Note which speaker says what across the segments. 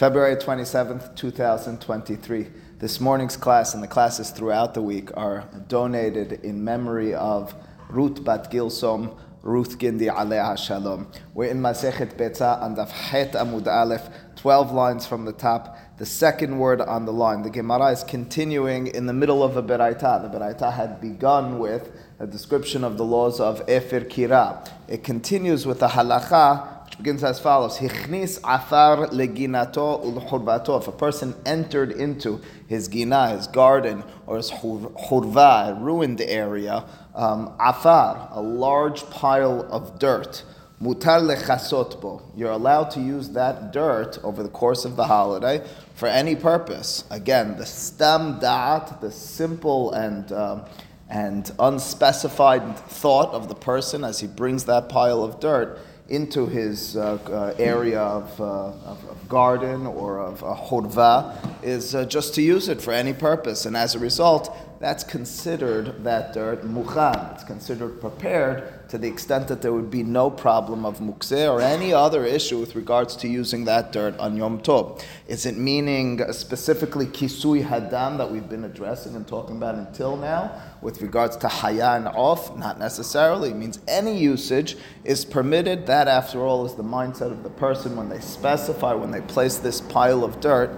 Speaker 1: February 27th, 2023. This morning's class and the classes throughout the week are donated in memory of Ruth Bat Gilsom, Ruth Gindi Alea Shalom. We're in Masechet Betza and Daf Het Amud Aleph, 12 lines from the top, the second word on the line. The Gemara is continuing in the middle of a Beraita. The Beraita had begun with a description of the laws of Efer Kira. It continues with the halacha begins as follows: Hichnis afar leginato ulhurbato. If a person entered into his gina, his garden, or his hurva, ruined area, um, afar, a large pile of dirt. Mutar lechasot You're allowed to use that dirt over the course of the holiday for any purpose. Again, the stam da'at, the simple and um, and unspecified thought of the person as he brings that pile of dirt into his uh, uh, area of, uh, of, of, garden or of a horva is uh, just to use it for any purpose. And as a result, that's considered that dirt mukhan. It's considered prepared to the extent that there would be no problem of mukse or any other issue with regards to using that dirt on Yom Tov. Is it meaning specifically kisui hadam that we've been addressing and talking about until now with regards to haya and off? Not necessarily. It means any usage is permitted. That, after all, is the mindset of the person when they specify, when they place this pile of dirt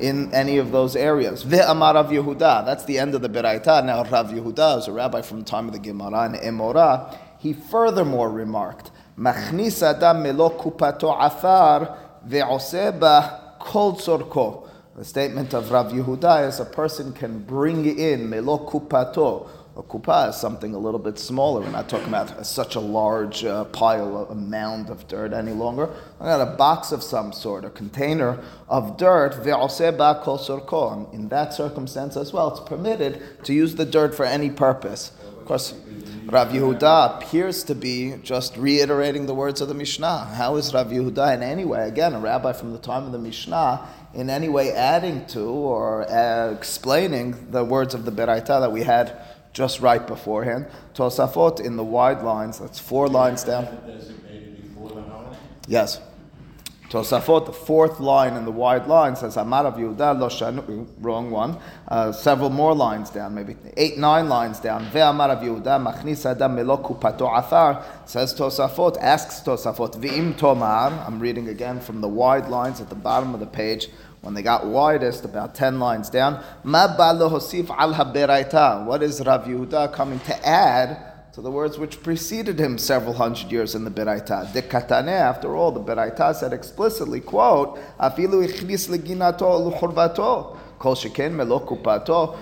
Speaker 1: in any of those areas. Ve'amar Rav Yehuda, that's the end of the Beraita. Now Rav Yehuda is a rabbi from the time of the Gemara and Amora. He furthermore remarked, Machnis adam melo kupato afar ve'oseba kol tzorko. The statement of Rav Yehuda is a person can bring in melo kupato, a kupa is something a little bit smaller. We're not talking about such a large uh, pile, a mound of dirt any longer. I got a box of some sort, a container of dirt. In that circumstance as well, it's permitted to use the dirt for any purpose. Of course, Rav Yehuda appears to be just reiterating the words of the Mishnah. How is Rav Yehuda in any way, again, a rabbi from the time of the Mishnah, in any way adding to or uh, explaining the words of the Beraita that we had just right beforehand. Tosafot in the wide lines, that's four lines down. Yes. Tosafot, the fourth line in the wide line, says Amar of Yehuda lo shanu, wrong one. Uh, several more lines down, maybe eight, nine lines down. Ve'amar of Yehuda machnis adam melo kupato afar, says Tosafot, asks Tosafot, ve'im tomar, I'm reading again from the wide lines at the bottom of the page, when they got widest, about 10 lines down, What is Rav Yehuda coming to add to the words which preceded him several hundred years in the Beraita? De katane, after all, the Beraita said explicitly, quote, Afilu ichnis leginato luchurvato, kol sheken melo kupato.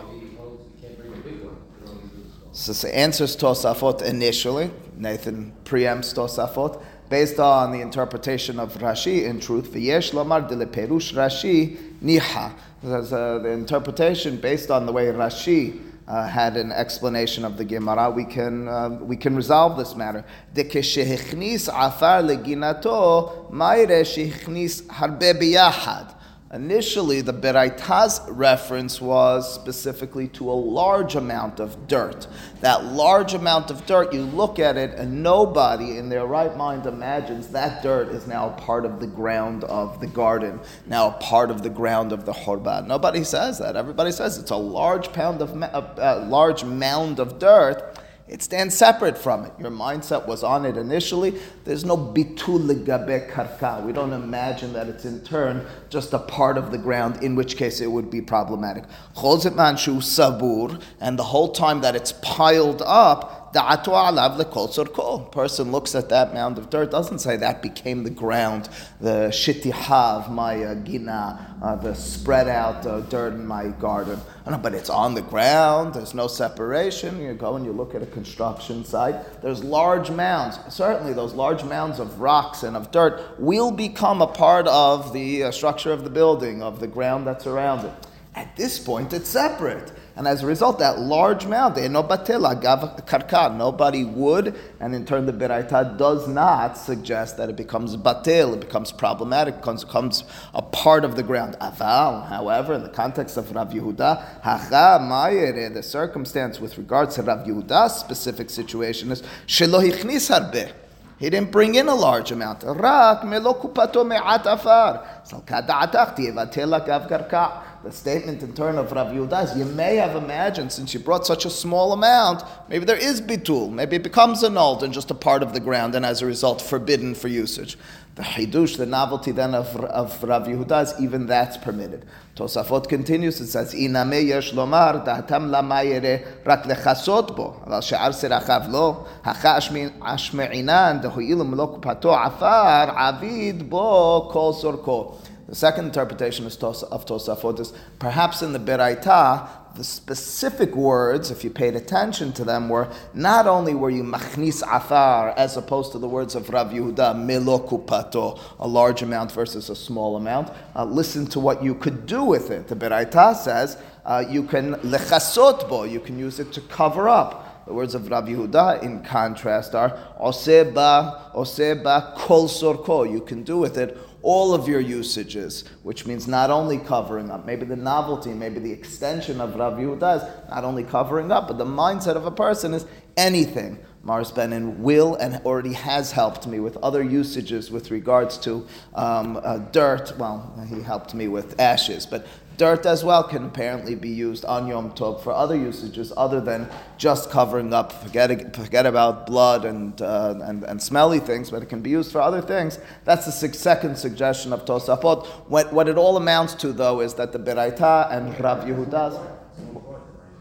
Speaker 1: So answers Tosafot initially. Nathan preempts Tosafot based on the interpretation of Rashi, in truth, v'yesh lomar de perush Rashi niha. Uh, the interpretation based on the way Rashi uh, had an explanation of the Gemara, we can uh, we can resolve this matter. De keshehechnis afar leginato, ma'ire shehechnis harbe biyahad. Initially, the Beraita's reference was specifically to a large amount of dirt. That large amount of dirt, you look at it, and nobody in their right mind imagines that dirt is now part of the ground of the garden, now part of the ground of the Horban. Nobody says that. Everybody says it's a large pound of a, a large mound of dirt it stands separate from it. Your mindset was on it initially. There's no bitul legabe karka. We don't imagine that it's in turn just a part of the ground, in which case it would be problematic. Manshu sabur, and the whole time that it's piled up, Da'atu alav lekol. Person looks at that mound of dirt, doesn't say that became the ground, the shitihav, my uh, gina, uh, the spread out uh, dirt in my garden. Know, but it's on the ground, there's no separation. You go and you look at a construction site, there's large mounds. Certainly, those large mounds of rocks and of dirt will become a part of the uh, structure of the building, of the ground that's around it. At this point, it's separate. And as a result, that large mountain, eh, no batela, gav karka, nobody would, and in turn, the Beraita does not suggest that it becomes batel, it becomes problematic, it becomes, a part of the ground. Aval, however, in the context of Rav Yehuda, hacha mayere, the circumstance with regards to Rav Yehuda's specific situation is shelo hichnis harbe. He didn't bring in a large amount. Rak melo kupato me'at afar. Salka da'atach tiyeva gav avgarka. The statement in turn of Rav Yehuda is, you may have imagined, since you brought such a small amount, maybe there is bitul, maybe it becomes annulled and just a part of the ground, and as a result, forbidden for usage. The chidush, the novelty then of, of Rav Yehuda is even that's permitted. Tosafot continues, it says, Iname yesh lomar, dahatam lamayere rak lechasot bo, aval she'ar serachav lo, hacha ashme'inan, dehoilim lo kupato afar, avid bo kol sorko. The second interpretation of Tosafot is perhaps in the Beraita, the specific words, if you paid attention to them, were not only were you machnis afar, as opposed to the words of Rav Yehuda, melokupato, a large amount versus a small amount. Uh, listen to what you could do with it. The Beraita says uh, you can lechasot bo, you can use it to cover up. The words of Rav Yehuda, in contrast, are oseba, oseba kol sorko. You can do with it all of your usages, which means not only covering up, maybe the novelty, maybe the extension of Rav Yehuda is not only covering up, but the mindset of a person is anything. Mars Benin will and already has helped me with other usages with regards to um, uh, dirt. Well, he helped me with ashes, but Dirt as well can apparently be used on Yom Tov for other usages other than just covering up. Forget, forget about blood and, uh, and, and smelly things, but it can be used for other things. That's the second suggestion of Tosafot. What, what it all amounts to, though, is that the Beraita and Rav Yehuda's.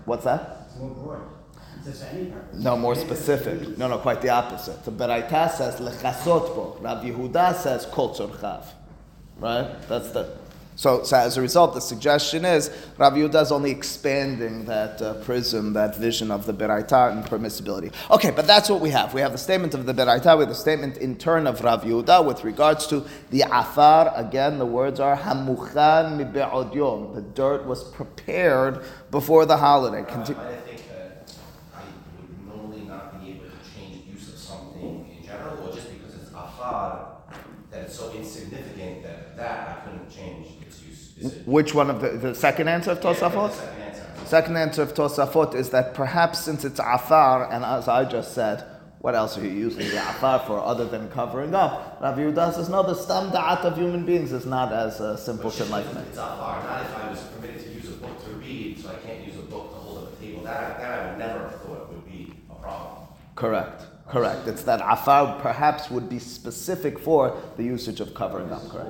Speaker 1: What's that? No, more specific. No, no, quite the opposite. The Beraita says lechasot. Rav Yehuda says kol. Right? That's the. So, so, as a result, the suggestion is Rav Yehuda is only expanding that uh, prism, that vision of the Beraita and permissibility. Okay, but that's what we have. We have the statement of the Beraita, we have the statement in turn of Rav Yehuda with regards to the Afar. Again, the words are Hamuchan mi The dirt was prepared before the holiday.
Speaker 2: Conti- I think that I would normally not be able to change use of something in general, or just because it's Afar, that it's so insignificant that that I couldn't change.
Speaker 1: Which one of the, the second answer of Tosafot?
Speaker 2: Yeah, second, answer.
Speaker 1: of Tosafot is that perhaps since it's afar, and as I just said, what else are you using the afar for other than covering up? Rav Yehuda says, no, the stam da'at of human beings is not as uh, simple to like
Speaker 2: that. It's afar, not if I was permitted to use a book to read, so I can't use a book to hold at the table. That, that I would never have thought would be a problem.
Speaker 1: Correct. Correct. It's that afar perhaps would be specific for the usage of covering up. Correct.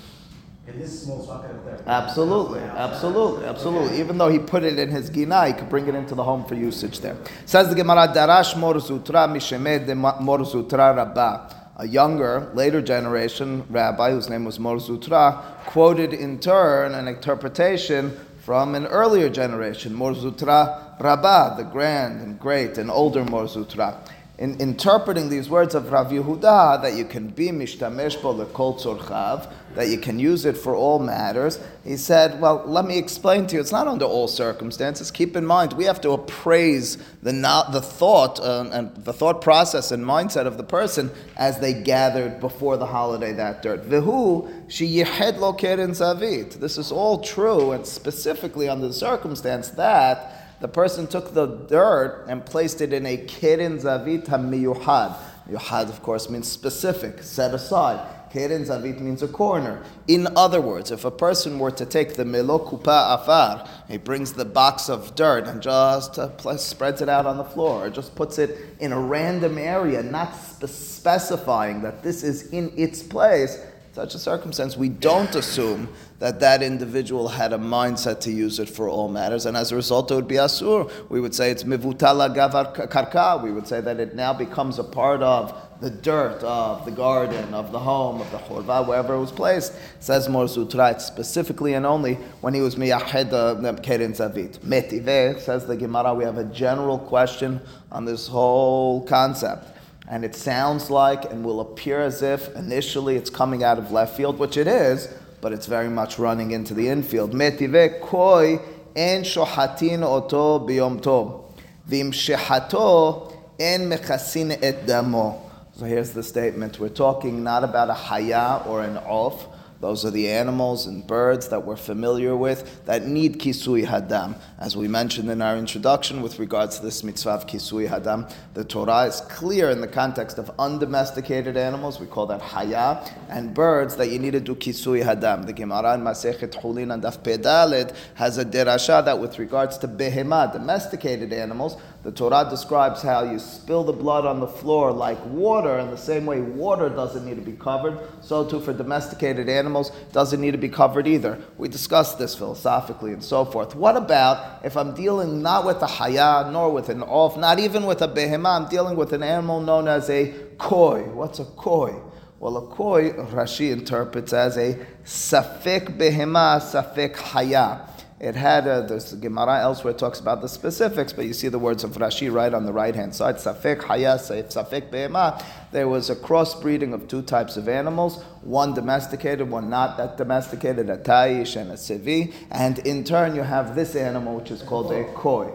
Speaker 1: davar. Absolutely, absolutely, absolutely. Even though he put it in his gina, he could bring it into the home for usage there. Says the Gemara, Darash Mar Zutra Mishemed Mar Zutra Rabbah. A younger, later generation rabbi, whose name was Mar Zutra, quoted in turn an interpretation from an earlier generation, Mar Zutra Rabbah, the grand and great and older Mar Zutra in interpreting these words of Rav Yehuda that you can be mishtamesh bo lekol tzorchav, that you can use it for all matters, he said, well, let me explain to you, it's not under all circumstances. Keep in mind, we have to appraise the, the thought uh, and the thought process and mindset of the person as they gathered before the holiday that dirt. Vihu she yihed lo keren zavit. This is all true, and specifically under the circumstance that the person took the dirt and placed it in a keren zavit hamiyuhad. Yuhad, of course, means specific, set aside. Keren zavit means a corner. In other words, if a person were to take the melo kupa afar, he brings the box of dirt and just uh, spreads it out on the floor, or just puts it in a random area, not spe- specifying that this is in its place, such a circumstance, we don't assume that that individual had a mindset to use it for all matters, and as a result, it would be asur. We would say it's mivutala gavar karka. We would say that it now becomes a part of the dirt of the garden, of the home, of the chorva, wherever it was placed. It says Mor Zutrait specifically and only when he was miyahed uh, keren zavit. Metive says the Gemara. We have a general question on this whole concept and it sounds like and will appear as if initially it's coming out of left field, which it is, but it's very much running into the infield. Metive koi en shohatin oto biyom tov. Vim shehato en mechasin et damo. So here's the statement. We're talking not about a haya or an off those are the animals and birds that we're familiar with that need kisui hadam. As we mentioned in our introduction with regards to this mitzvah of kisui hadam, the Torah is clear in the context of undomesticated animals, we call that haya, and birds that you need to do kisui hadam. The Gemara in Masechet Chulin and Daf Pedalid has a derasha that with regards to behema, domesticated animals, the Torah describes how you spill the blood on the floor like water, and the same way water doesn't need to be covered, so too for domesticated animals doesn't need to be covered either. We discussed this philosophically and so forth. What about if I'm dealing not with a haya, nor with an off, not even with a behemah, I'm dealing with an animal known as a koi. What's a koi? Well, a koi, Rashi interprets as a safik behemah, safik haya. It had uh, a, there's a Gemara elsewhere talks about the specifics, but you see the words of Rashi right on the right hand side. Safek haya, safek behema. There was a crossbreeding of two types of animals, one domesticated, one not that domesticated, a taish and a sevi. And in turn, you have this animal, which is called a koi.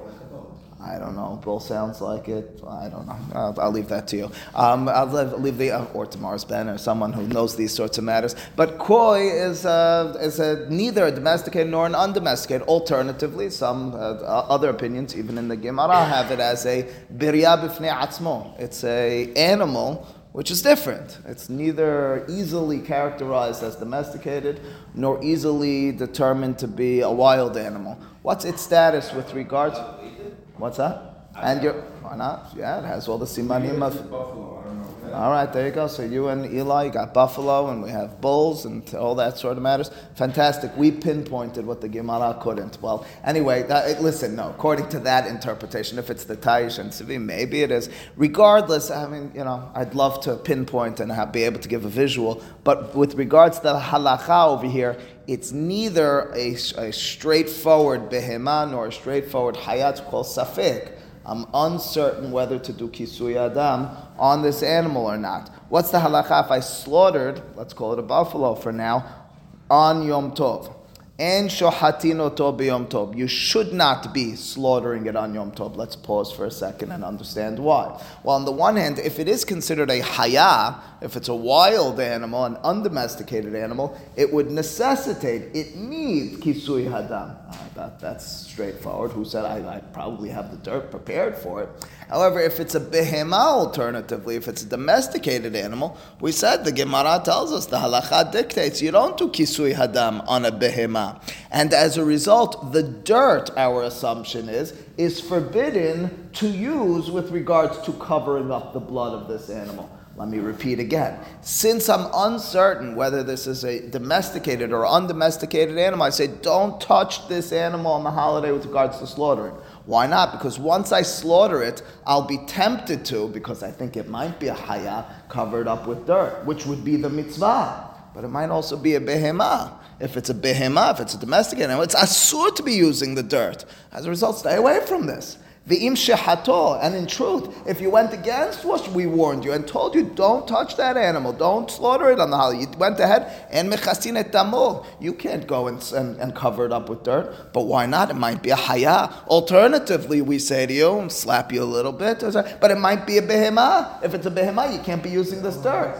Speaker 1: I don't know. Bull sounds like it. I don't know. I'll, I'll leave that to you. Um, I'll leave, leave the uh, or tomorrow's Ben or someone who knows these sorts of matters. But koi is uh, is a, neither a domesticated nor an undomesticated. Alternatively, some uh, other opinions, even in the Gemara, have it as a birya b'fnei atzmo. It's a animal which is different. It's neither easily characterized as domesticated nor easily determined to be a wild animal. What's its status with regards? What's that? And you're why oh, not? Yeah, it has all the simanim of. All right, there you go. So you and Eli, you got buffalo, and we have bulls, and all that sort of matters. Fantastic. We pinpointed what the Gemara couldn't. Well, anyway, that, listen. No, according to that interpretation, if it's the Taish and Sivi, maybe it is. Regardless, I mean, you know, I'd love to pinpoint and have, be able to give a visual, but with regards to the halacha over here, it's neither a, a straightforward behema nor a straightforward hayat called safek. I'm uncertain whether to do kisui hadam on this animal or not. What's the halacha if I slaughtered, let's call it a buffalo for now, on Yom Tov? And shohatin oto b'yom tov. You should not be slaughtering it on Yom Tov. Let's pause for a second and understand why. Well, on the one hand, if it is considered a haya, if it's a wild animal, an undomesticated animal, it would necessitate, it needs kisui hadam. That, that's straightforward. Who said I, I probably have the dirt prepared for it? However, if it's a behema, alternatively, if it's a domesticated animal, we said the Gemara tells us the halacha dictates you don't do kisui hadam on a behema, and as a result, the dirt, our assumption is, is forbidden to use with regards to covering up the blood of this animal. Let me repeat again. Since I'm uncertain whether this is a domesticated or undomesticated animal, I say don't touch this animal on the holiday with regards to slaughtering. Why not? Because once I slaughter it, I'll be tempted to, because I think it might be a haya covered up with dirt, which would be the mitzvah. But it might also be a behemah. If it's a behemah, if it's a domestic animal, it's asur to be using the dirt. As a result, stay away from this. The im shehato, and in truth, if you went against what we warned you and told you, don't touch that animal, don't slaughter it on the holiday, you went ahead and mechasin et you can't go and, and, and, cover it up with dirt. But why not? It might be a haya. Alternatively, we say to you, slap you a little bit, but it might be a behema. If it's a behema, you can't be using this dirt.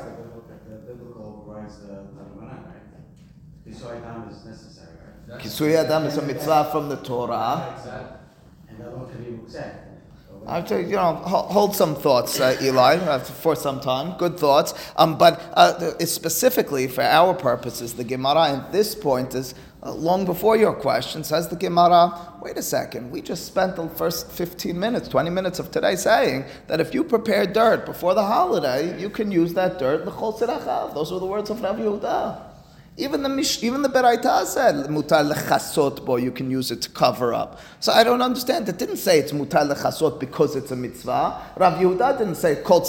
Speaker 1: Kisui Hadam is a mitzvah from the Torah. I have to, you know, hold some thoughts, uh, Eli, uh, for some time. Good thoughts. Um, but uh, specifically for our purposes, the Gemara at this point is uh, long before your question. Says the Gemara, wait a second, we just spent the first 15 minutes, 20 minutes of today saying that if you prepare dirt before the holiday, you can use that dirt. Those were the words of Rabbi Yehuda. Even the Mish, even the Beraita said mutar lechasot bo. You can use it to cover up. So I don't understand. It didn't say it's mutar lechasot because it's a mitzvah. Rav Yehuda didn't say kol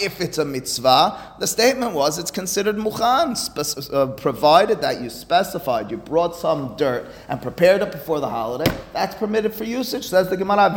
Speaker 1: if it's a mitzvah. The statement was it's considered muchan, spe- uh, provided that you specified you brought some dirt and prepared it before the holiday. That's permitted for usage. Says the Gemara,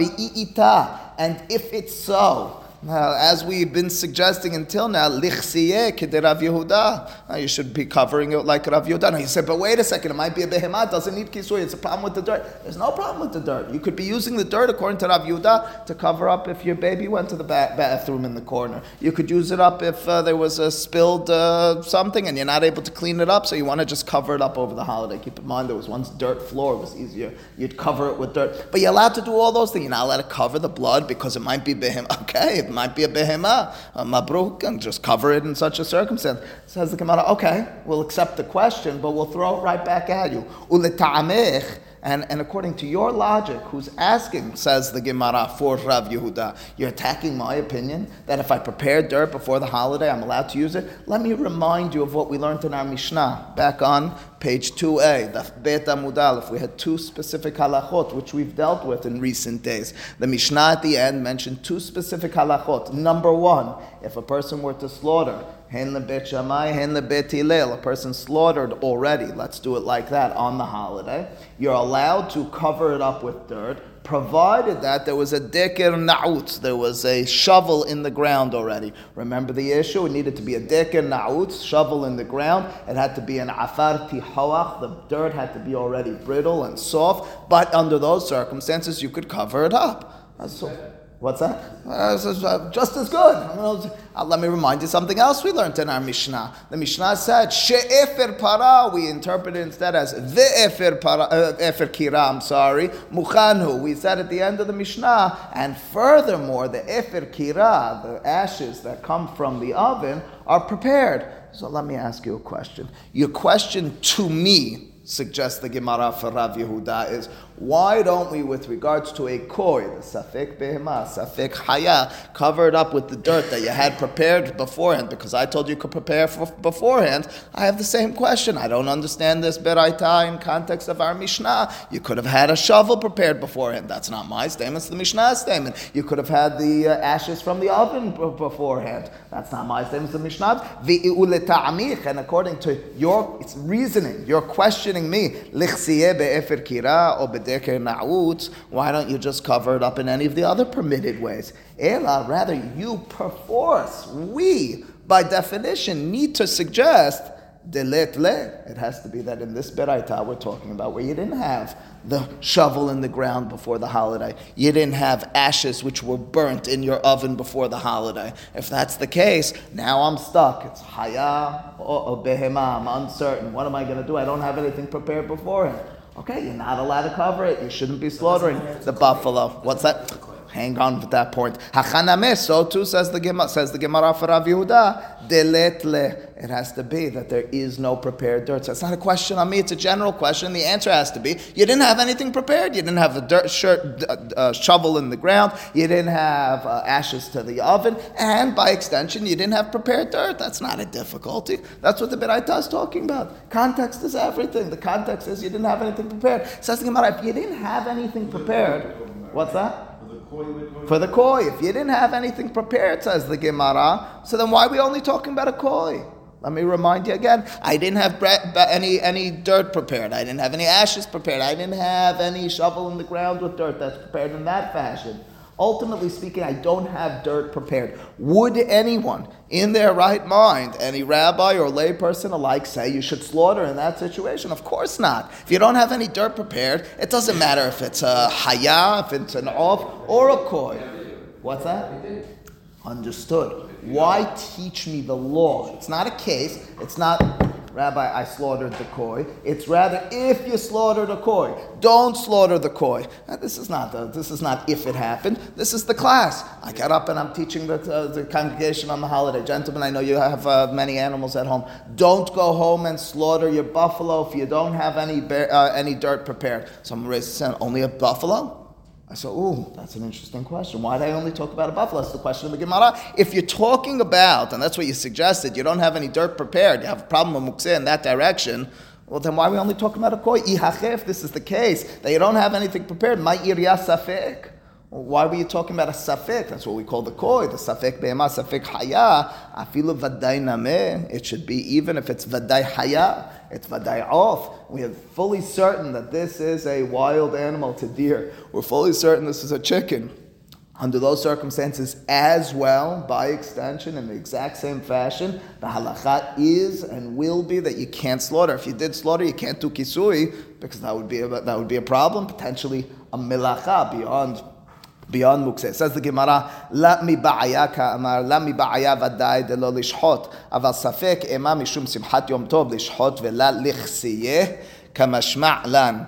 Speaker 1: and if it's so Now, as we've been suggesting until now, lichsiyeh kede Yehuda. You should be covering it like Rav Yehuda. Now, you said, but wait a second, it might be a behemah, doesn't need kisui. It's a problem with the dirt. There's no problem with the dirt. You could be using the dirt, according to Rav Yehuda, to cover up if your baby went to the ba- bathroom in the corner. You could use it up if uh, there was a spilled uh, something and you're not able to clean it up, so you want to just cover it up over the holiday. Keep in mind, there was once dirt floor, it was easier. You'd cover it with dirt. But you're allowed to do all those things. You're not allowed to cover the blood because it might be behemah. Okay, it might be a behemah, a mabruk, and just cover it in such a circumstance. Says the Gemara, okay, we'll accept the question, but we'll throw it right back at you. Uleta'amech, and, and according to your logic, who's asking, says the Gemara for Rav Yehuda, you're attacking my opinion that if I prepare dirt before the holiday, I'm allowed to use it. Let me remind you of what we learned in our Mishnah back on page 2a, the Bet Amud If We had two specific halachot, which we've dealt with in recent days. The Mishnah at the end mentioned two specific halachot. Number one, if a person were to slaughter, Hen lebet shamai, hen lebet hillel. A person slaughtered already. Let's do it like that on the holiday. You're allowed to cover it up with dirt, provided that there was a deker na'utz, there was a shovel in the ground already. Remember the issue? It needed to be a deker na'utz, shovel in the ground. It had to be an afar tihoach. The dirt had to be already brittle and soft. But under those circumstances, you could cover it up. That's all. What's that? Uh, just as good. Uh, let me remind you something else we learned in our Mishnah. The Mishnah said she'efer para. We interpret it instead as ve'efer para, uh, efer kira. I'm sorry, muchanhu. We said at the end of the Mishnah, and furthermore, the efer kira, the ashes that come from the oven, are prepared. So let me ask you a question. Your question to me suggests the Gemara for Rav Yehuda is why don't we, with regards to a koi, the safek behema, safek haya, cover it up with the dirt that you had prepared beforehand? Because I told you could prepare for beforehand. I have the same question. I don't understand this beraita in context of our Mishnah. You could have had a shovel prepared beforehand. That's not my statement. It's the Mishnah's statement. You could have had the uh, ashes from the oven beforehand. That's not my statement. It's the Mishnah. And according to your reasoning, you're questioning me. Why don't you just cover it up in any of the other permitted ways? Ela, rather, you perforce, we, by definition, need to suggest delet le. It has to be that in this beraita we're talking about, where you didn't have the shovel in the ground before the holiday, you didn't have ashes which were burnt in your oven before the holiday. If that's the case, now I'm stuck. It's haya or behema. I'm uncertain. What am I going to do? I don't have anything prepared beforehand. Okay, you're not allowed to cover it. You shouldn't be slaughtering the buffalo. What's that? Hang on with that point. Hachaname, so too says the Gemara, says the Gemara for Rav Yehuda, deletle. It has to be that there is no prepared dirt. So it's not a question on me, it's a general question. The answer has to be you didn't have anything prepared. You didn't have a dirt shirt, uh, shovel in the ground. You didn't have uh, ashes to the oven. And by extension, you didn't have prepared dirt. That's not a difficulty. That's what the Beraita is talking about. Context is everything. The context is you didn't have anything prepared. Says the Gemara, if you didn't have anything prepared, what's that? For the koi. If you didn't have anything prepared, says the Gemara, so then why are we only talking about a koi? Let me remind you again. I didn't have any, any dirt prepared. I didn't have any ashes prepared. I didn't have any shovel in the ground with dirt that's prepared in that fashion. Ultimately speaking, I don't have dirt prepared. Would anyone in their right mind, any rabbi or layperson alike, say you should slaughter in that situation? Of course not. If you don't have any dirt prepared, it doesn't matter if it's a haya, if it's an off, or a koi. What's that? Understood. Why teach me the law? It's not a case. It's not Rabbi, I slaughtered the koi. It's rather if you slaughtered the koi, don't slaughter the koi. Now, this is not the, this is not if it happened. This is the class. I get up and I'm teaching the, uh, the congregation on the holiday. Gentlemen, I know you have uh, many animals at home. Don't go home and slaughter your buffalo if you don't have any bear, uh, any dirt prepared. Some raised only a buffalo. I said, "Ooh, that's an interesting question. Why I only talk about a buffalo?" That's the question of the Gemara. If you're talking about, and that's what you suggested, you don't have any dirt prepared, you have a problem with mukseh in that direction. Well, then why are we only talking about a koi? If this is the case, that you don't have anything prepared, my safek. Why were you talking about a safek? That's what we call the koi, the safek be'ema, safek haya. Afilu vaday nameh. It should be even if it's vaday haya it's vaday off. We are fully certain that this is a wild animal to deer. We're fully certain this is a chicken. Under those circumstances, as well, by extension, in the exact same fashion, the halacha is and will be that you can't slaughter. If you did slaughter, you can't do kisui because that would be a, that would be a problem, potentially a milacha beyond beyond mukse. Says the Gemara, "La mi ba'aya ka'amar, la mi ba'aya vadai de lo lishhot, aval safek ema mishum simchat yom tov lishhot vela lichsiyeh kamashma' lan."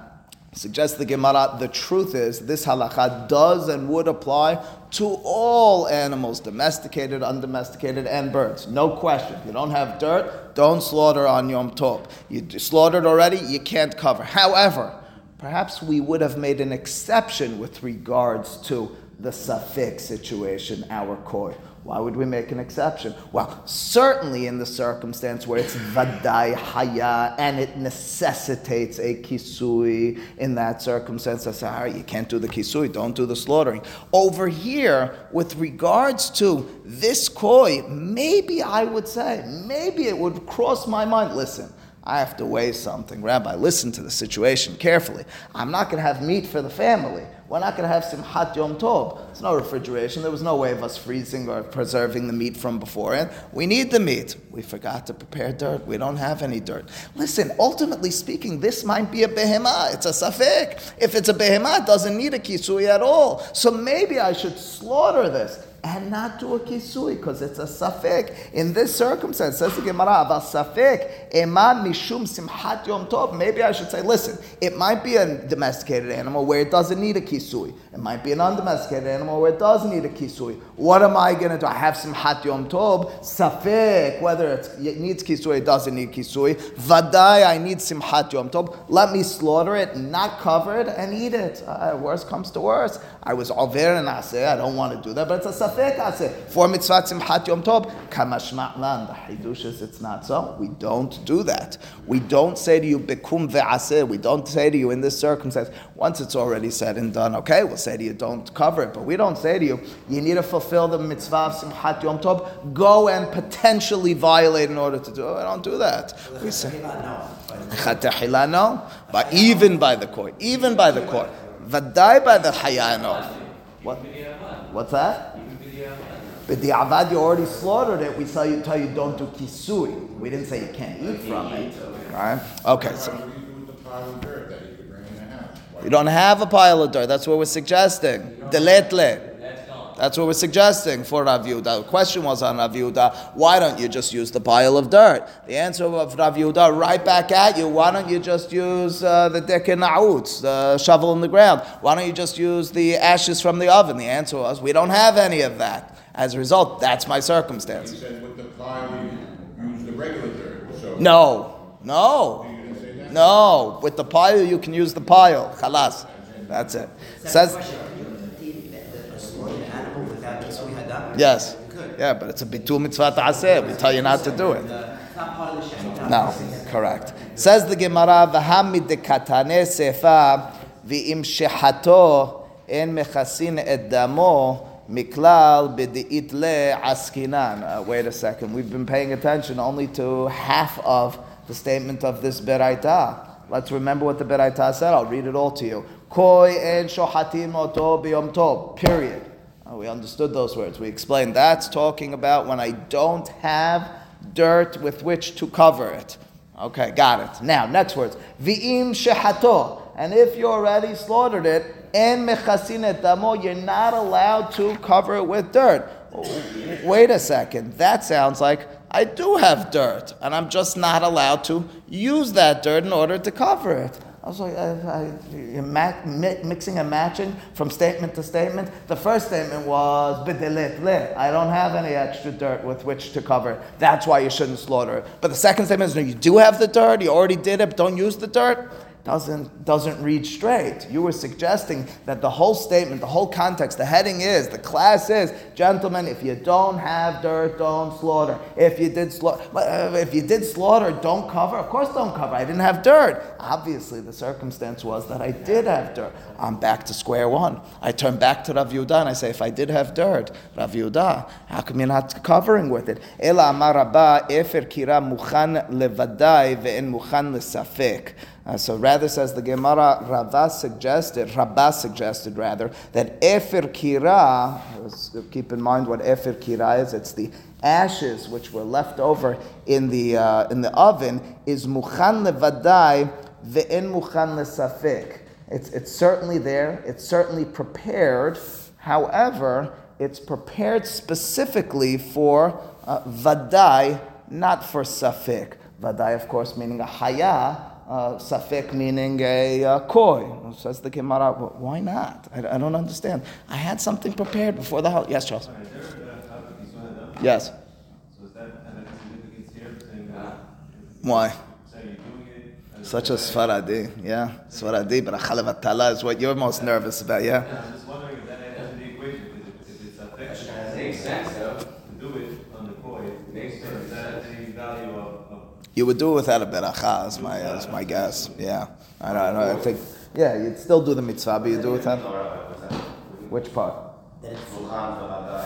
Speaker 1: Suggests the Gemara, the truth is this halacha does and would apply to all animals, domesticated, undomesticated, and birds. No question. You don't have dirt, don't slaughter on Yom Tov. You slaughtered already, you can't cover. However, perhaps we would have made an exception with regards to the safek situation, our koi. Why would we make an exception? Well, certainly in the circumstance where it's vadai haya and it necessitates a kisui. In that circumstance, I say, you can't do the kisui, don't do the slaughtering. Over here, with regards to this koi, maybe I would say, maybe it would cross my mind. Listen, I have to weigh something. Rabbi, listen to the situation carefully. I'm not going to have meat for the family. We're not going to have some simchat yom tov. There's no refrigeration. There was no way of us freezing or preserving the meat from before. beforehand. We need the meat. We forgot to prepare dirt. We don't have any dirt. Listen, ultimately speaking, this might be a behemah. It's a safek. If it's a behemah, it doesn't need a kisui at all. So maybe I should slaughter this and not do a kisui because it's a safek. In this circumstance, says the Gemara, safek, eman mishum simchat yom tov. Maybe I should say, listen, it might be a domesticated animal where it doesn't need a kisui. It might be an undomesticated animal where it does need a kisui. What am I going to do? I have simchat yom tov, safek, whether it needs kisui, it doesn't need kisui. Vadai, I need simchat yom tov. Let me slaughter it, not cover it, and eat it. Uh, worst comes to worst. I was over and I say, I don't want to do that, but it's a safek I aseh. For mitzvah simchat yom tov, kamashma lan. The hidush is it's not so. We don't do that. We don't say to you bekum ve'aseh. We don't say to you in this circumstance. Once it's already said and done, okay, we'll say to you don't cover it, but we don't say to you you need to fulfill the mitzvah of simchat yom tov. Go and potentially violate in order to do it. I don't do that. We say no, but even by the court, even by the court, vadai by the hayano. What? What's that? But the avad, you already slaughtered it. We tell you, tell you don't do kisui. We didn't say you can't eat from it. Right? Okay, so. You don't have a pile of dirt. That's what we're suggesting. Deletle. That's what we're suggesting for Rav Yehuda. The question was on Rav Yehuda, why don't you just use the pile of dirt? The answer of Rav Yehuda, right back at you, why don't you just use uh, the dekena'utz, the shovel in the ground? Why don't you just use the ashes from the oven? The answer was, we don't have any of that. As a result, that's my circumstance.
Speaker 3: You said with the pile, you use the regular dirt, so.
Speaker 1: No, no,
Speaker 3: You didn't say that?
Speaker 1: no. With the pile, you can use the pile. Chalas. That's it. Says
Speaker 4: Slaughtering an without kisui hadam?
Speaker 1: yes.
Speaker 4: Good.
Speaker 1: Yeah, but it's a bitul mitzvah ta'aseh. We tell you not to do it.
Speaker 4: It's not part the shechita.
Speaker 1: No, correct. Says the Gemara, "V'hamid dekatane sefa v'im shehato en mechasin et damo miklal b'di'it le askinan." Uh, wait a second. We've been paying attention only to half of the statement of this beraita. Let's remember what the beraita said. I'll read it all to you. Koi en shohatim oto b'yom tov. Period. Oh, we understood those words. We explained that's talking about when I don't have dirt with which to cover it. Okay, got it. Now, next words. V'im shehato. And if you already slaughtered it, en mechasin et damo, you're not allowed to cover it with dirt. Wait a second. That sounds like I do have dirt, and I'm just not allowed to use that dirt in order to cover it. Ma- mi- mixing and matching from statement to statement. The first statement was. I don't have any extra dirt with which to cover. That's why you shouldn't slaughter it. But the second statement is, no, you do have the dirt. You already did it. But don't use the dirt. Doesn't doesn't read straight. You were suggesting that the whole statement, the whole context, the heading is, the class is, gentlemen, if you don't have dirt, don't slaughter. If you did slaughter, uh, if you did slaughter, don't cover. Of course, don't cover. I didn't have dirt. Obviously, the circumstance was that I did have dirt. I'm back to square one. I turn back to Rav Yehuda and I say, if I did have dirt, Rav Yehuda, how come you're not covering with it? Ela amar Rabba, efer kira muchan levadai ve'en muchan lesafek. Uh, so rather says the Gemara, Rava suggested, Rabbah suggested rather, that Efer Kira, keep in mind what Efer Kira is, it's the ashes which were left over in the, uh, in the oven, is Muchan Levadai, Ve'en Muchan Lesafik. It's, it's certainly there, it's certainly prepared, however, it's prepared specifically for uh, Vadai, not for Safik. Vadai, of course, meaning a Haya, uh, safek meaning a uh, koi. Says the Gemara, why not? I, I, don't understand. I had something prepared before the house. Yes, Charles. Yes. So is that significance here? Why? Such a Sfaradi, yeah. Sfaradi, but a chalav is what you're most nervous about, yeah?
Speaker 5: yeah I'm just wondering if that enters the equation, if it's affected. Makes sense, though. To do it on the koi, makes sense. Is that the value of
Speaker 1: you would do it without a beracha, is my, is my guess. Yeah. I don't know. I think, yeah, you'd still do the mitzvah, but you do it without. Which part?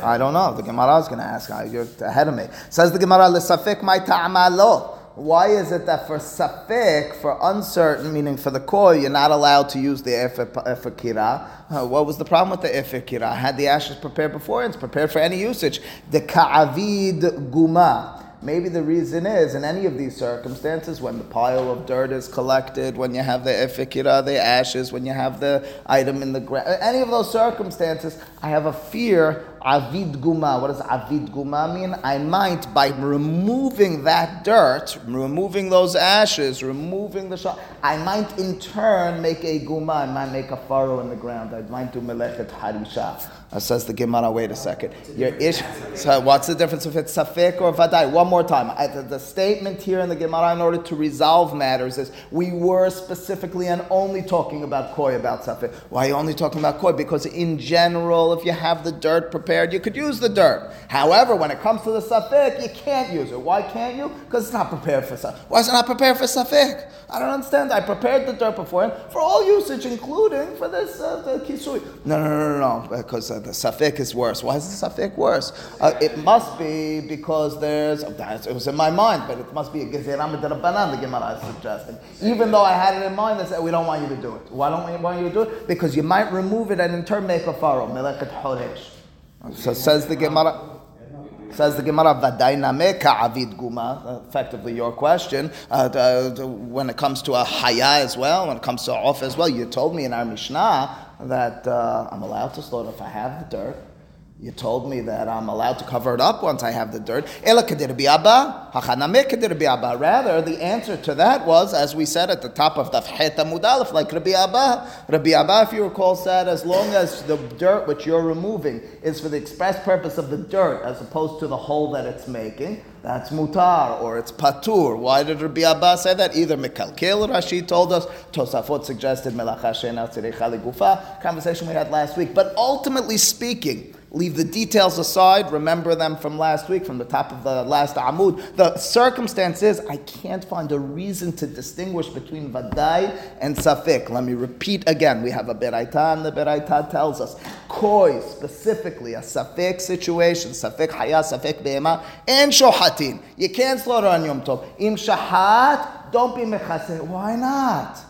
Speaker 1: I don't know. The Gemara is going to ask. You're ahead of me. Says the Gemara, "Lesafik my ta'amalo." Why is it that for safik, for uncertain, meaning for the koi, you're not allowed to use the efer kira? Uh, what was the problem with the efer kira? I had the ashes prepared before, it's prepared for any usage. The ka'avid guma. Maybe the reason is, in any of these circumstances, when the pile of dirt is collected, when you have the efer kira, the ashes, when you have the item in the ground, any of those circumstances, I have a fear avid guma. What does avid guma mean? I might, by removing that dirt, removing those ashes, removing the shot, I might in turn make a guma. I might make a furrow in the ground. I might do melechet harisha. Says the Gemara, wait a second. Your ish, so what's the difference if it's safik or vadai? One more time. I, the, the, statement here in the Gemara, in order to resolve matters, is we were specifically and only talking about koi, about safik. Why are you only talking about koi? Because in general, if you have the dirt prepared, you could use the dirt. However, when it comes to the safik, you can't use it. Why can't you? Because it's not prepared for safik. Why is it not prepared for safik? I don't understand. I prepared the dirt beforehand for all usage, including for this uh, the kisui. No, no, no, no, no, because uh, the safik is worse. Why is the safik worse? Uh, it must be because there's, it was in my mind, but it must be a gezeram the Gemara is suggesting. Even though I had it in mind, they said, we don't want you to do it. Why don't we want you to do it? Because you might remove it and in turn make a faro, meleket horesh. So says the Gemara. Says the Gemara, "Vadainame avid guma." Effectively, your question. Uh, when it comes to a haya as well, when it comes to off as well, you told me in our Mishnah that uh, I'm allowed to slaughter if I have the dirt. You told me that I'm allowed to cover it up once I have the dirt. Rather, the answer to that was, as we said at the top of the Amud Aleph, like Rabbi Abba. Rabbi Abba, if you recall, said, as long as the dirt which you're removing is for the express purpose of the dirt, as opposed to the hole that it's making, that's mutar or it's patur. Why did Rabbi Abba say that? Either mekalkel, Rashi told us, Tosafot suggested melacha gufa, conversation we had last week. But ultimately speaking, leave the details aside, remember them from last week, from the top of the last Amud. The circumstance is, I can't find a reason to distinguish between Vadai and Safik. Let me repeat again. We have a Beraita, and the Beraita tells us, Koi, specifically, a Safik situation, Safik Haya, Safik Be'ema, and Shohatin. You can't slaughter on Yom Tov. Im Shahat, don't be Mechasin. Why not?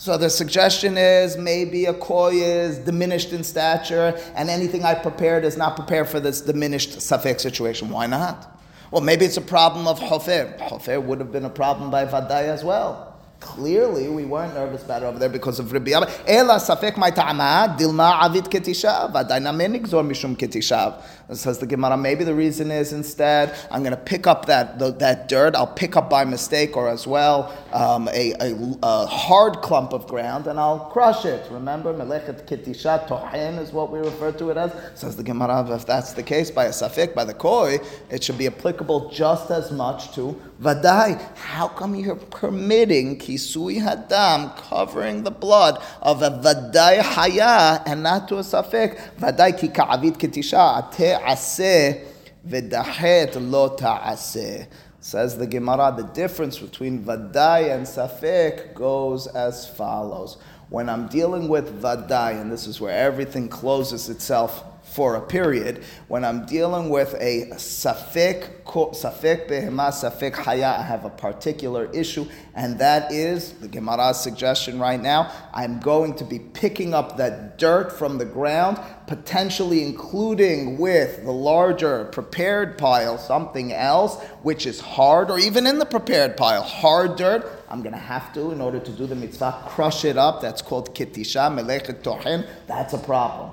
Speaker 1: So the suggestion is maybe a koi is diminished in stature, and anything I prepared is not prepared for this diminished safek situation. Why not? Well, maybe it's a problem of hofer. Hofer would have been a problem by vadai as well. Clearly, we weren't nervous about it over there because of Rabbi Abba. Ela safek my ta'ama dilma avid ketishav adayna zor mishum ketishav. Says the Gemara. Maybe the reason is instead I'm going to pick up that the, that dirt. I'll pick up by mistake or as well um, a, a, a, hard clump of ground and I'll crush it. Remember, melechet ketisha tohen is what we refer to it as. Says the Gemara. If that's the case by a safek by the koi, it should be applicable just as much to vadai. How come you're permitting kisui hadam, covering the blood of a vadai haya and not to a safek. Vadai ki ka'avid ketisha te'aseh v'dahet lo ta'aseh. Says the Gemara, the difference between vadai and safek goes as follows. When I'm dealing with vadai, and this is where everything closes itself for a period. When I'm dealing with a safek, safek behema, safek haya, I have a particular issue, and that is the Gemara's suggestion right now. I'm going to be picking up that dirt from the ground, potentially including with the larger prepared pile something else, which is hard, or even in the prepared pile, hard dirt. I'm going to have to, in order to do the mitzvah, crush it up. That's called kitisha, melechet tohen. That's a problem.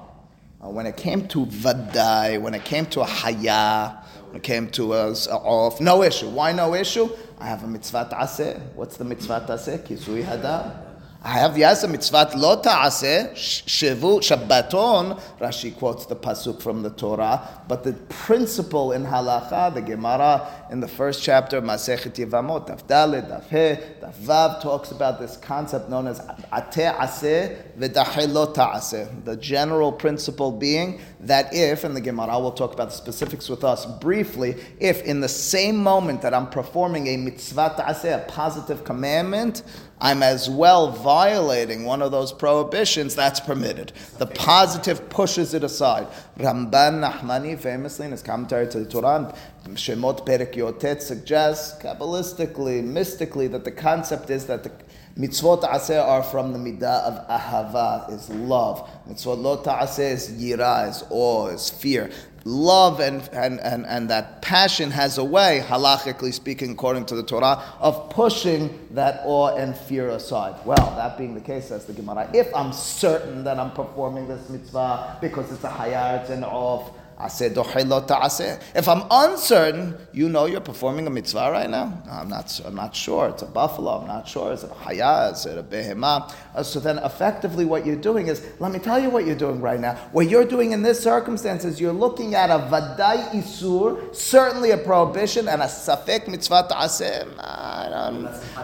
Speaker 1: Uh, when it came to vadai, when it came to a haya, when it came to a, a off, no issue. Why no issue? I have a mitzvah ta'aseh. What's the mitzvah ta'aseh? Kisui hadam. Have yes a mitzvah lo ta'aseh shevu shabbaton. Rashi quotes the pasuk from the Torah, but the principle in halacha, the Gemara in the first chapter of Masechet Yevamot, Daf Dalet, Daf He, Daf Vav talks about this concept known as ate aseh v'dahe lo ta'aseh. The general principle being that if, and the Gemara will talk about the specifics with us briefly, if in the same moment that I'm performing a mitzvah ta'aseh, a positive commandment, I'm as well violating one of those prohibitions, that's permitted. The positive pushes it aside. Ramban Nahmani, famously in his commentary to the Torah, Shemot Perek Yotet suggests, Kabbalistically, mystically, that the concept is that the mitzvot ta'aseh are from the midah of ahava, is love. Mitzvot lo ta'aseh is yira, is awe, is fear love and, and, and, and that passion has a way, halachically speaking, according to the Torah, of pushing that awe and fear aside. Well, that being the case, says the Gemara, if I'm certain that I'm performing this mitzvah because it's a hayat and of if I'm uncertain, you know you're performing a mitzvah right now. I'm not. I'm not sure. It's a buffalo. I'm not sure. Is it a haya? Is it a behema? Uh, so then, effectively, what you're doing is, let me tell you what you're doing right now. What you're doing in this circumstance is you're looking at a vadai isur, certainly a prohibition, and a safek mitzvah ta'aseh.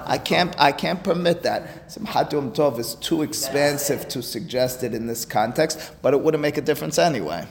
Speaker 1: I can't. I can't permit that. Simchat Yom Tov is too expansive to suggest it in this context, but it wouldn't make a difference anyway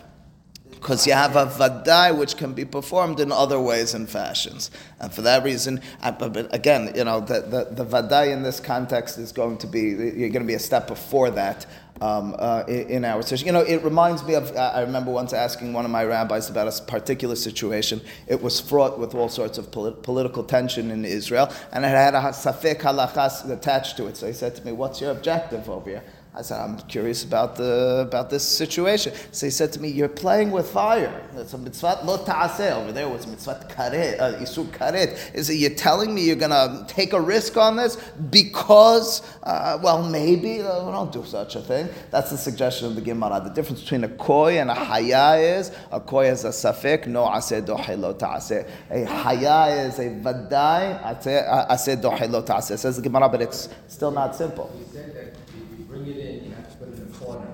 Speaker 1: because you have a vadai which can be performed in other ways and fashions. And for that reason, again, you know, the, the, the vadai in this context is going to be, you're going to be a step before that. Um, uh, in our situation, you know, it reminds me of. I remember once asking one of my rabbis about a particular situation. It was fraught with all sorts of polit- political tension in Israel, and it had a safek halachas attached to it. So he said to me, "What's your objective over here?" I said, I'm curious about the about this situation. So he said to me, You're playing with fire. It's a mitzvah lo ta'aseh. Over there was mitzvah karet, uh, isur karet. Is it you're telling me you're going to take a risk on this because, uh, well, maybe, uh, we don't do such a thing. That's the suggestion of the Gemara. The difference between a koi and a haya is a koi is a safek, no aseh dohe lo ta'aseh. A haya is a vadai, aseh dohe lo ta'aseh. Says the Gemara, but it's still not simple
Speaker 6: bring it in, you have to put it in a corner,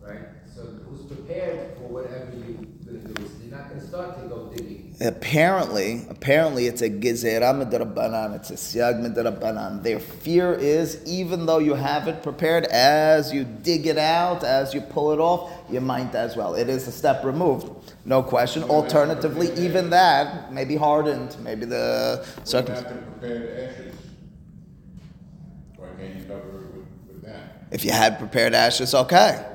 Speaker 6: right? So who's prepared for whatever you're gonna do? You're not gonna start to go digging.
Speaker 1: Apparently, apparently it's a gizera midrabanan, it's a siag midrabanan. Their fear is, even though you have it prepared, as you dig it out, as you pull it off, you might as well. It is a step removed, no question. Alternatively, even that may be hardened, maybe the
Speaker 3: circumstance. Why can't you cover
Speaker 1: if you had prepared ashes, okay.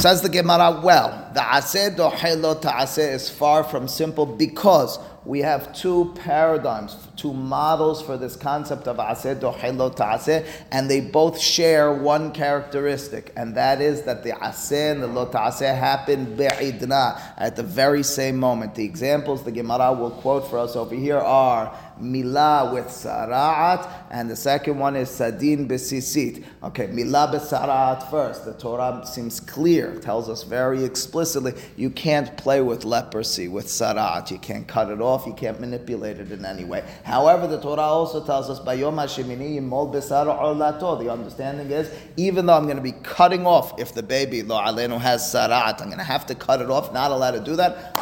Speaker 1: Says the Gemara, well, the aseh dohelo ta'aseh is far from simple because we have two paradigms, two models for this concept of aseh dohelo and they both share one characteristic, and that is that the aseh and the lo happen be'idna, at the very same moment. The examples the Gemara will quote for us over here are milah with sara'at, and the second one is sadin besisit. Okay, milah besara'at first. The Torah seems clear, tells us very explicitly, you can't play with leprosy, with sara'at. You can't cut it off, you can't manipulate it in any way. However, the Torah also tells us, bayom hashemini yimol besara The understanding is, even though I'm going to be cutting off, if the baby, lo alenu, has Sarat, I'm going to have to cut it off, not allowed to do that.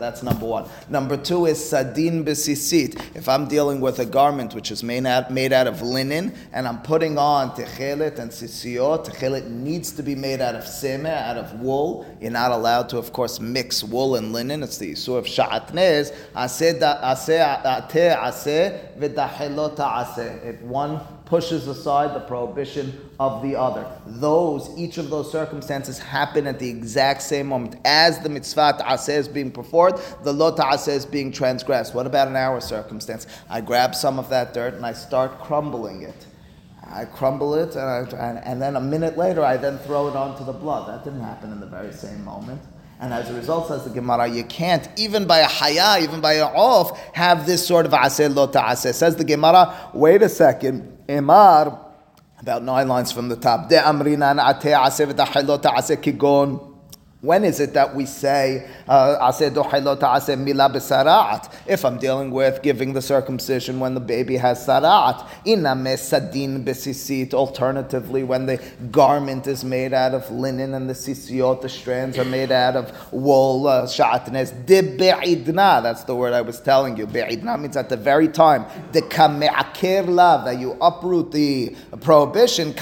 Speaker 1: That's number one. Number two is sadin besisit. If I'm dealing with a garment which is made out, made out of linen and I'm putting on techelet and sisiot, techelet needs to be made out of semeh, out of wool. You're not allowed to, of course, mix wool and linen. It's the aseh v'dahelot aseh. If one pushes aside the prohibition of the other. Those, each of those circumstances happen at the exact same moment. As the mitzvah ta'aseh is being performed, the lo ta'aseh is being transgressed. What about in our circumstance? I grab some of that dirt and I start crumbling it. I crumble it, and, I, and, and then a minute later, I then throw it onto the blood. That didn't happen in the very same moment. And as a result, says the Gemara, you can't, even by a haya, even by a off, have this sort of aseh lo ta'aseh. Says the Gemara, wait a second, Imar, about nine lines from the top. De amrina na'ateh aseh v'taheh lo ta'aseh kigon. When is it that we say uh, "Aseh dohelo ta'aseh mila? If I'm dealing with giving the circumcision when the baby has sarat, iname sadin b'sisit. Alternatively, when the garment is made out of linen and the sisiot, the strands are made out of wool, uh, de be'idna. That's the word I was telling you. Be'idna means at the very time that you uproot the prohibition.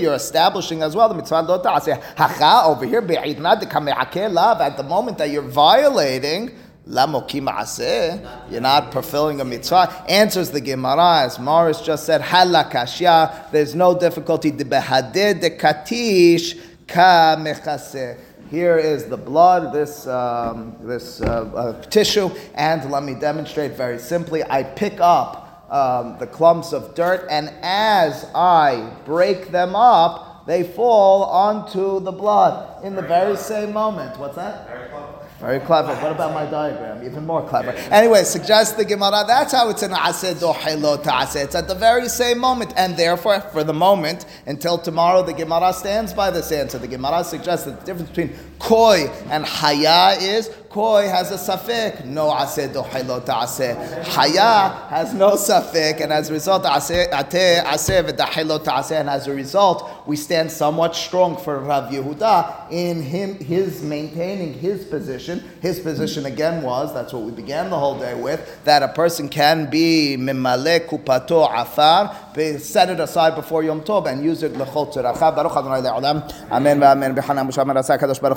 Speaker 1: You're establishing as well the mitzvah lo ta'aseh. Hacha over here At the moment that you're violating. You're not fulfilling a mitzvah. Answers the Gemara, as Morris just said, there's no difficulty. Here is the blood, this, um, this uh, uh, tissue, and let me demonstrate very simply. I pick up um, the clumps of dirt, and as I break them up, they fall onto the blood in the very same moment. What's that? Very clever. Very clever. What about my diagram? Even more clever. Anyway, suggests the Gemara, that's how it's an dohelo ta'aseh. It's at the very same moment. And therefore, for the moment, until tomorrow, the Gemara stands by this answer. The Gemara suggests that the difference between koi and haya is koi has a safek, no aseh dohelo ta'aseh. Haya has no safek, and as a result, aseh ateh aseh v'dahelo ta'aseh, and as a result, we stand somewhat strong for Rav Yehuda in him, his maintaining his position. His position again was, that's what we began the whole day with, that a person can be mimale kupato afar, set it aside before Yom Tov and use it lechol. Baruch Adonai le'olam. Amen v'amen. B'chana Moshe Amar Asa HaKadosh Baruch